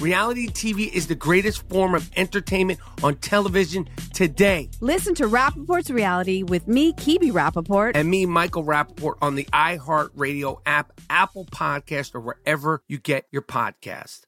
Reality TV is the greatest form of entertainment on television today. Listen to Rapaport's Reality with me, Kebe Rapaport. And me, Michael Rapaport, on the iHeartRadio app, Apple Podcast, or wherever you get your podcast.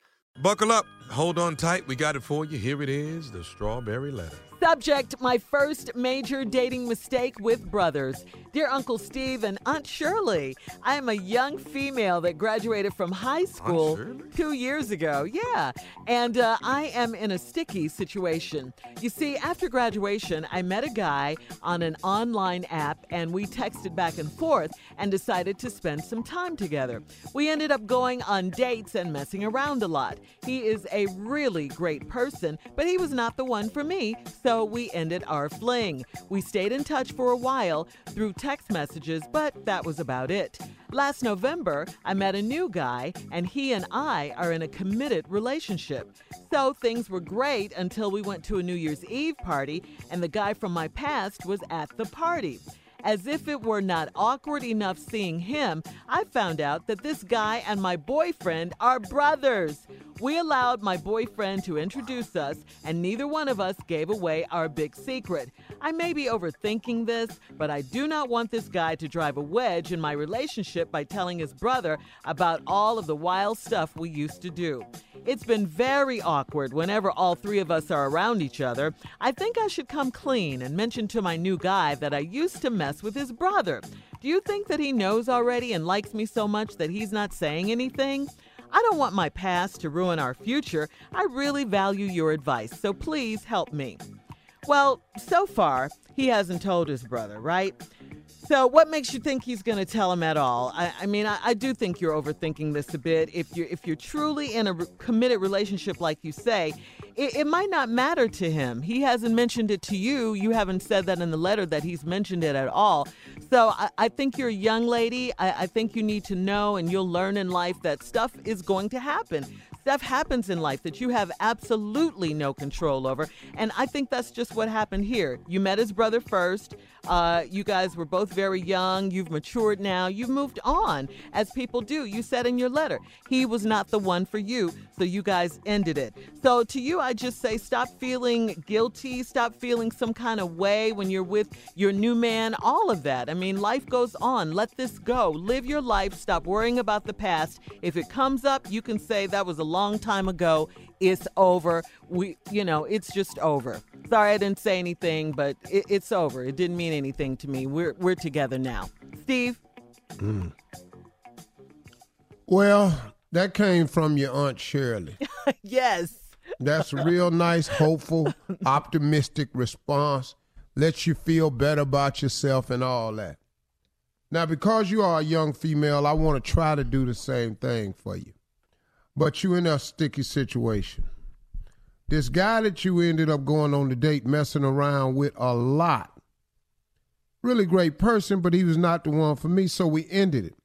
Buckle up. Hold on tight. We got it for you. Here it is the strawberry letter. Subject My first major dating mistake with brothers. Dear Uncle Steve and Aunt Shirley, I am a young female that graduated from high school two years ago. Yeah. And uh, I am in a sticky situation. You see, after graduation, I met a guy on an online app and we texted back and forth and decided to spend some time together. We ended up going on dates and messing around a lot. He is a really great person, but he was not the one for me. So so we ended our fling. We stayed in touch for a while through text messages, but that was about it. Last November, I met a new guy, and he and I are in a committed relationship. So things were great until we went to a New Year's Eve party, and the guy from my past was at the party. As if it were not awkward enough seeing him, I found out that this guy and my boyfriend are brothers. We allowed my boyfriend to introduce us, and neither one of us gave away our big secret. I may be overthinking this, but I do not want this guy to drive a wedge in my relationship by telling his brother about all of the wild stuff we used to do. It's been very awkward whenever all three of us are around each other. I think I should come clean and mention to my new guy that I used to mess with his brother. Do you think that he knows already and likes me so much that he's not saying anything? I don't want my past to ruin our future. I really value your advice, so please help me. Well, so far, he hasn't told his brother, right? So, what makes you think he's going to tell him at all? I, I mean, I, I, do think you're overthinking this a bit. If you're if you're truly in a re- committed relationship, like you say, it, it, might not matter to him. He hasn't mentioned it to you. You haven't said that in the letter that he's mentioned it at all. So, I, I think you're a young lady. I, I think you need to know, and you'll learn in life that stuff is going to happen stuff happens in life that you have absolutely no control over. And I think that's just what happened here. You met his brother first. Uh, you guys were both very young. You've matured now. You've moved on, as people do. You said in your letter, he was not the one for you, so you guys ended it. So to you, I just say stop feeling guilty, stop feeling some kind of way when you're with your new man, all of that. I mean, life goes on. Let this go. Live your life. Stop worrying about the past. If it comes up, you can say that was a long time ago. It's over. We, you know, it's just over. Sorry I didn't say anything, but it, it's over. It didn't mean anything to me. We're we're together now. Steve. Mm. Well, That came from your Aunt Shirley. yes. That's a real nice, hopeful, optimistic response. Lets you feel better about yourself and all that. Now, because you are a young female, I want to try to do the same thing for you. But you're in a sticky situation. This guy that you ended up going on the date messing around with a lot. Really great person, but he was not the one for me, so we ended it.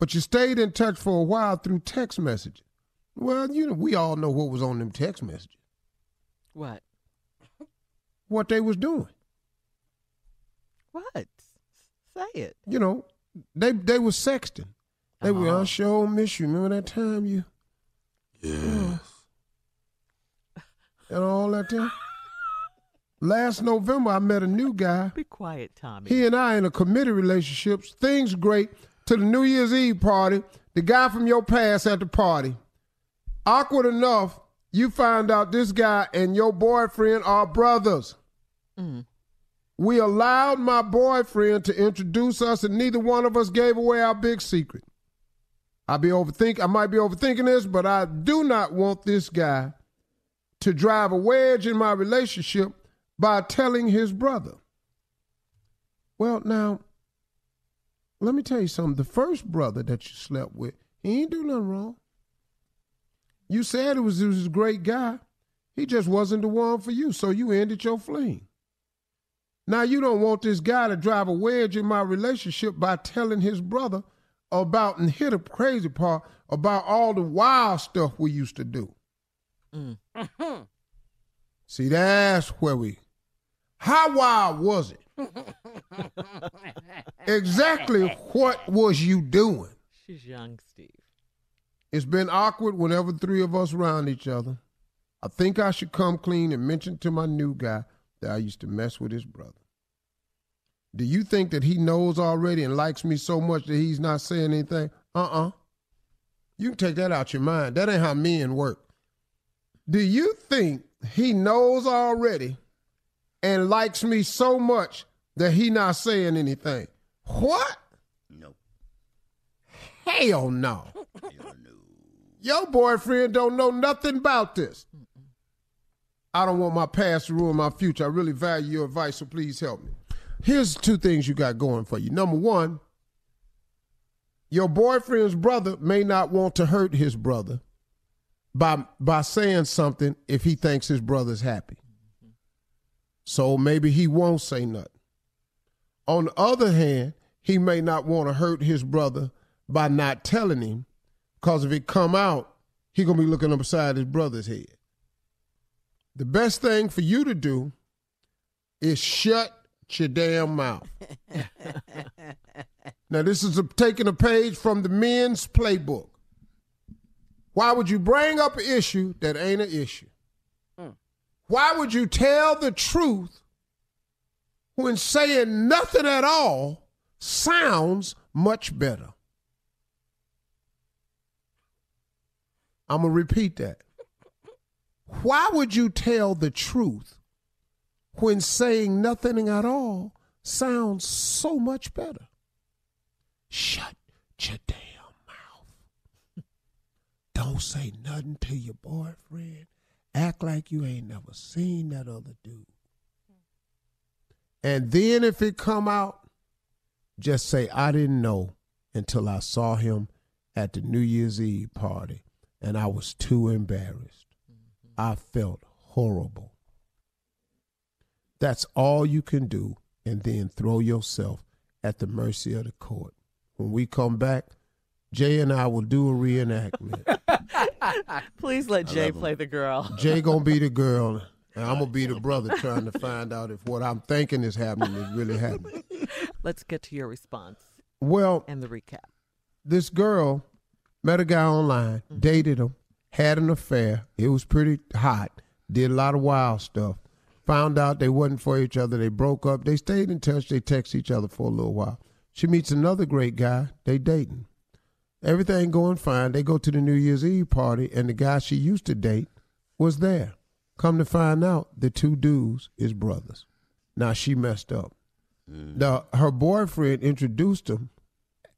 But you stayed in touch for a while through text messages. Well, you know, we all know what was on them text messages. What? What they was doing. What? Say it. You know, they they was sexting. They were, Uh-huh. I sure miss you. Remember that time you Yes. And all that time? Last November, I met a new guy. Be quiet, Tommy. He and I in a committed relationship. Things great. To the New Year's Eve party, the guy from your past at the party. Awkward enough, you find out this guy and your boyfriend are brothers. Mm. We allowed my boyfriend to introduce us, and neither one of us gave away our big secret. I be overthink. I might be overthinking this, but I do not want this guy to drive a wedge in my relationship by telling his brother. Well, now, let me tell you something. The first brother that you slept with, he ain't do nothing wrong. You said it was, it was a great guy. He just wasn't the one for you, so you ended your fling. Now you don't want this guy to drive a wedge in my relationship by telling his brother about and hit a crazy part about all the wild stuff we used to do. Mm. Mm-hmm. See, that's where we. How wild was it? exactly what was you doing? She's young, Steve. It's been awkward whenever three of us around each other. I think I should come clean and mention to my new guy that I used to mess with his brother. Do you think that he knows already and likes me so much that he's not saying anything? Uh-uh. You can take that out your mind. That ain't how men work. Do you think he knows already and likes me so much that he not saying anything? What? No. Hell no. Your boyfriend don't know nothing about this. I don't want my past to ruin my future. I really value your advice, so please help me. Here's two things you got going for you. Number one, your boyfriend's brother may not want to hurt his brother by by saying something if he thinks his brother's happy. So maybe he won't say nothing. On the other hand, he may not want to hurt his brother by not telling him, because if it come out, he gonna be looking upside his brother's head. The best thing for you to do is shut your damn mouth. now this is a, taking a page from the men's playbook. Why would you bring up an issue that ain't an issue? Hmm. Why would you tell the truth when saying nothing at all sounds much better? I'm going to repeat that. Why would you tell the truth when saying nothing at all sounds so much better? Shut your damn. Don't say nothing to your boyfriend. Act like you ain't never seen that other dude. And then if it come out, just say I didn't know until I saw him at the New Year's Eve party and I was too embarrassed. Mm-hmm. I felt horrible. That's all you can do and then throw yourself at the mercy of the court. When we come back, Jay and I will do a reenactment. Please let Jay play the girl. Jay gonna be the girl, and I'm gonna be the brother trying to find out if what I'm thinking is happening is really happening. Let's get to your response Well, and the recap. this girl met a guy online, mm-hmm. dated him, had an affair. It was pretty hot. Did a lot of wild stuff. Found out they wasn't for each other. They broke up. They stayed in touch. They text each other for a little while. She meets another great guy. They dating. Everything going fine. They go to the New Year's Eve party, and the guy she used to date was there. Come to find out, the two dudes is brothers. Now she messed up. Mm. The, her boyfriend introduced him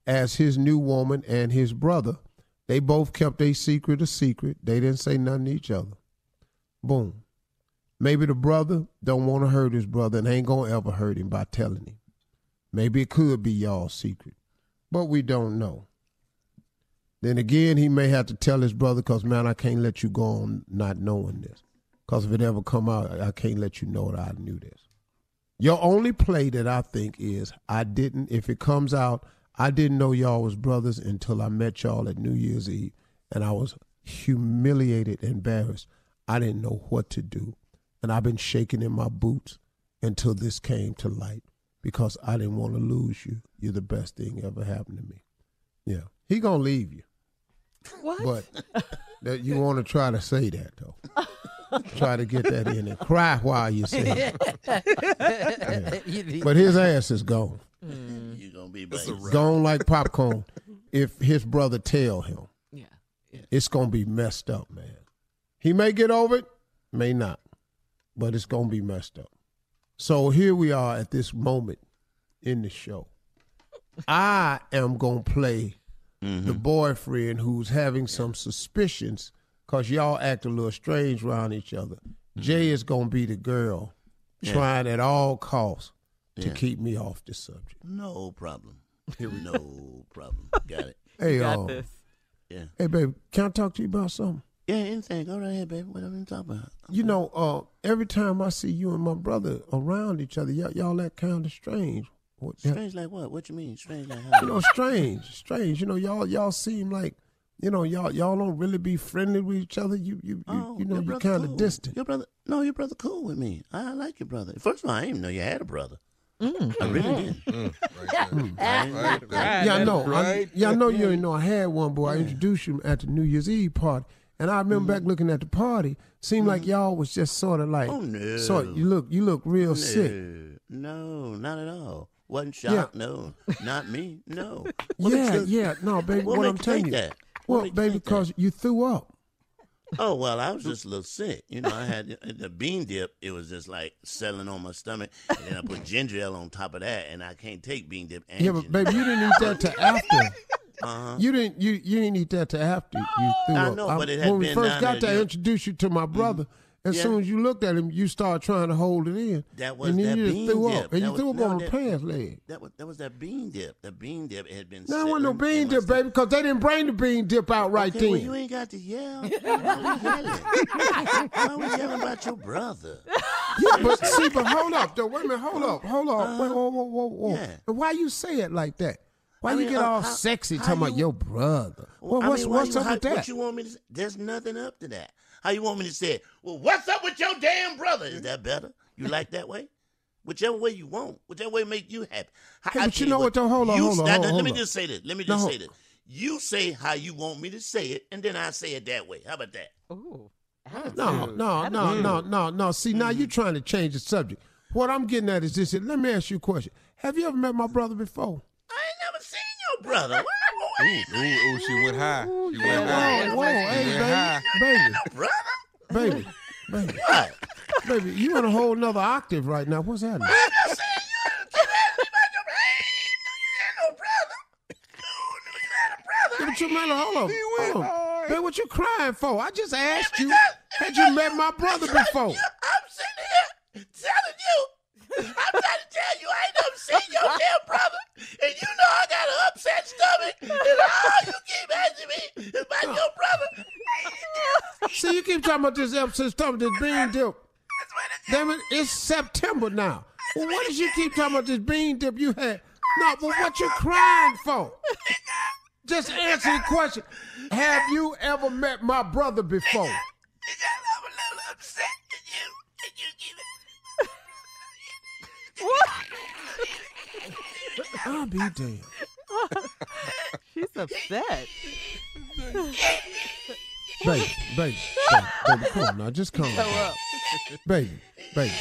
as his new woman and his brother. They both kept a secret a secret. They didn't say nothing to each other. Boom. Maybe the brother don't want to hurt his brother and ain't gonna ever hurt him by telling him. Maybe it could be y'all's secret, but we don't know. Then again, he may have to tell his brother, cause man, I can't let you go on not knowing this. Cause if it ever come out, I can't let you know that I knew this. Your only play that I think is I didn't. If it comes out, I didn't know y'all was brothers until I met y'all at New Year's Eve, and I was humiliated, embarrassed. I didn't know what to do, and I've been shaking in my boots until this came to light because I didn't want to lose you. You're the best thing ever happened to me. Yeah, he gonna leave you. What? But that you want to try to say that though. try to get that in and cry while you say it. Yeah. But his ass is gone. Mm. You gonna be It's a back. wrap. Gone like popcorn. if his brother tell him, yeah. it's gonna be messed up, man. He may get over it, may not, but it's gonna be messed up. So here we are at this moment in the show. I am gonna play the boyfriend who's having some suspicions because y'all act a little strange around each other. Jay is gonna be the girl Yeah. trying at all costs to keep me off the subject. No problem. no problem. Got it. Hey, Got uh, this. Yeah. hey, baby, can I talk to you about something? Yeah, anything. Go right ahead, baby. Whatever you talk about. You know, uh, every time I see you and my brother around each other, y'all, y'all act kind of strange. What, Strange like what? What you mean? Strange like how? you know, strange, strange. You know, y'all y'all seem like, you know, y'all y'all don't really be friendly with each other. You you you, Oh, you know, your you brother kind of cool. distant. Your brother, no, your brother cool with me. I like your brother. First of all, I didn't even know you had a brother. Mm. I really mm. didn't. Mm, right there. Mm. Right there. yeah, I know. I, Right. yeah, I know you didn't know I had one, boy. I introduced you at the New Year's Eve party, and I remember back mm-hmm. looking at the party. Seemed like mm-hmm. y'all was just sort of like, Oh, no. sort you look you look real sick. No, not at all. Wasn't shocked. No, not me. No. What yeah, you- yeah. No, baby, what what, I'm you telling you. that? Well, you baby, that? because you threw up. Oh well, I was just a little sick. You know, I had the bean dip. It was just like settling on my stomach, and then I put ginger ale on top of that, and I can't take bean dip. And Yeah, but baby, you didn't eat that to after. Uh-huh. You didn't you you didn't eat that to after you threw up. I up. know, but it had when we first got there, to yeah. introduce you to my brother, as Yeah. soon as you looked at him, you started trying to hold it in. That was and then that you just bean threw dip. up, and That you was- threw up on the that- pants leg. That was that was that bean dip. The bean dip had been. No, it wasn't no bean dip, baby, because they didn't bring the bean dip out right okay, well, then. you ain't got to yell. Why we yelling? Why we yelling about your brother? Yeah, but see, but hold up, though. Wait a minute, hold up, hold up. Wait, whoa, whoa, whoa, whoa. Uh-huh. Yeah. Why you say it like that? Why I you mean, get uh, all how- sexy how talking about your brother? Well, what's mean, what's you, up how, with that? What you want me to? say? There's nothing up to that. How you want me to say it? Well, what's up with your damn brother? Is that better? You like that way? Whichever way you want, whichever way make you happy. How- Hey, I but you tell know what, though? Hold on, you hold on, hold on, Let hold me on. just say this. Let me just hold- say this. You say how you want me to say it, and then I say it that way. How about that? Ooh. No, no, no, no, no, no. See, now Mm-hmm. you're trying to change the subject. What I'm getting at is this. Let me ask you a question. Have you ever met my brother before? I ain't never seen your brother. What, Ooh, ooh, ooh, she went high. She went high. Whoa, whoa, hey, went high. baby, baby, baby, baby, baby. You in a whole nother octave right now. What's happening? I'm not you. Keep asking me about your brother. I ain't know you had no brother. No, you had a brother. Yeah, but you met hold on, went hold on. hard. Baby, what you crying for? I just asked you. Had you met my brother before? you- I'm sitting here telling you. I'm trying to tell you I ain't never seen your damn brother, and you know I got an upset stomach, and all you keep asking me is about your brother. See, you keep talking about this episode, talking about this bean dip. It is. Damn it, it's September now. Well, what did you keep talking about this bean dip you had? No, but what you crying for? Just answer the question. Have you ever met my brother before? Because I'm a little upset at you, and you keep I'll be damned. She's upset. Baby, baby, baby, baby, come on now, just calm down. Baby, baby,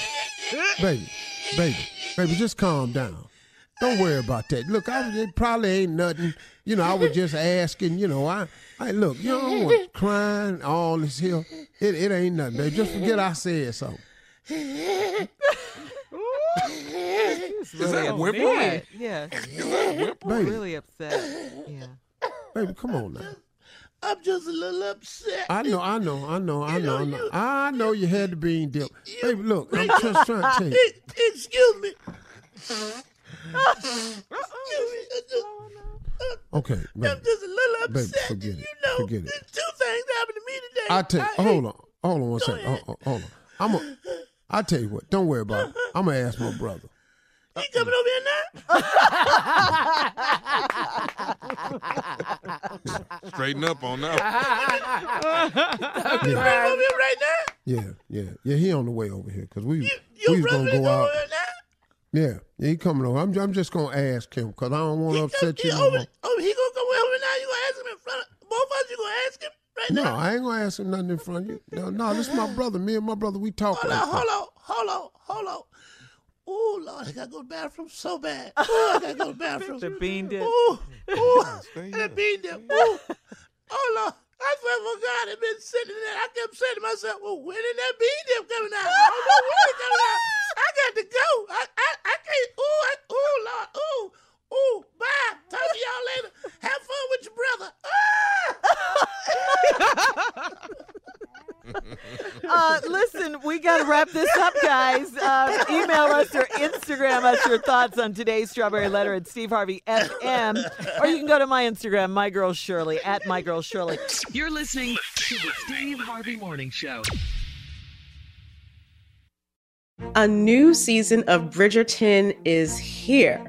baby, baby, baby, just calm down. Don't worry about that. Look, I it probably ain't nothing. You know, I was just asking. You know, I, I look, you know, I was crying all this here. It, it ain't nothing, baby. Just forget I said something. She's really that upset. whimpering? Yeah. Baby, Really upset. Yeah. baby, come on now. I'm just a little upset. I know, I know, I know, I know, I know. I know you had the bean dip. Baby, look, I'm just trying to tell you. Excuse me. Uh, okay, I'm baby, just a little baby, upset. forget it. You know, Forget it. two things happened to me today. I tell you, I hold on, hold on one second. Hold, on. I'm a, I tell you what, don't worry about it. I'm gonna ask my brother. He coming over here now? Straighten up on that. He Yeah, over here right now? yeah, yeah, yeah. He on the way over here because we Your we was brother gonna go over out. here now? Yeah, yeah, he coming over. I'm, I'm just gonna ask him because I don't want to upset you He over, oh, he gonna come over now? You gonna ask him in front of both of us? You gonna ask him right No, now? I ain't gonna ask him nothing in front of you. No, no, this is my brother. Me and my brother, we talk Hold like on, hold on, hold on, hold on. Oh Lord, I gotta go to the bathroom so bad. Oh, I gotta go to the bathroom. The bean dip. Ooh, ooh, the bean dip. Ooh. Oh Lord, I swear for God, I've been sitting there. I kept saying to myself, "Well, when is that bean dip coming out? I don't know when it's coming out. I got to go. I, I, I can't. Ooh, I, ooh, Lord, ooh, ooh. Bye. Talk to y'all later. Have fun with your brother. Uh, listen, we got to wrap this up, guys. Uh, email us or Instagram us your thoughts on today's Strawberry Letter at Steve Harvey FM, or you can go to my Instagram, my girl Shirley at my girl Shirley. You're listening to the Steve Harvey Morning Show. A new season of Bridgerton is here.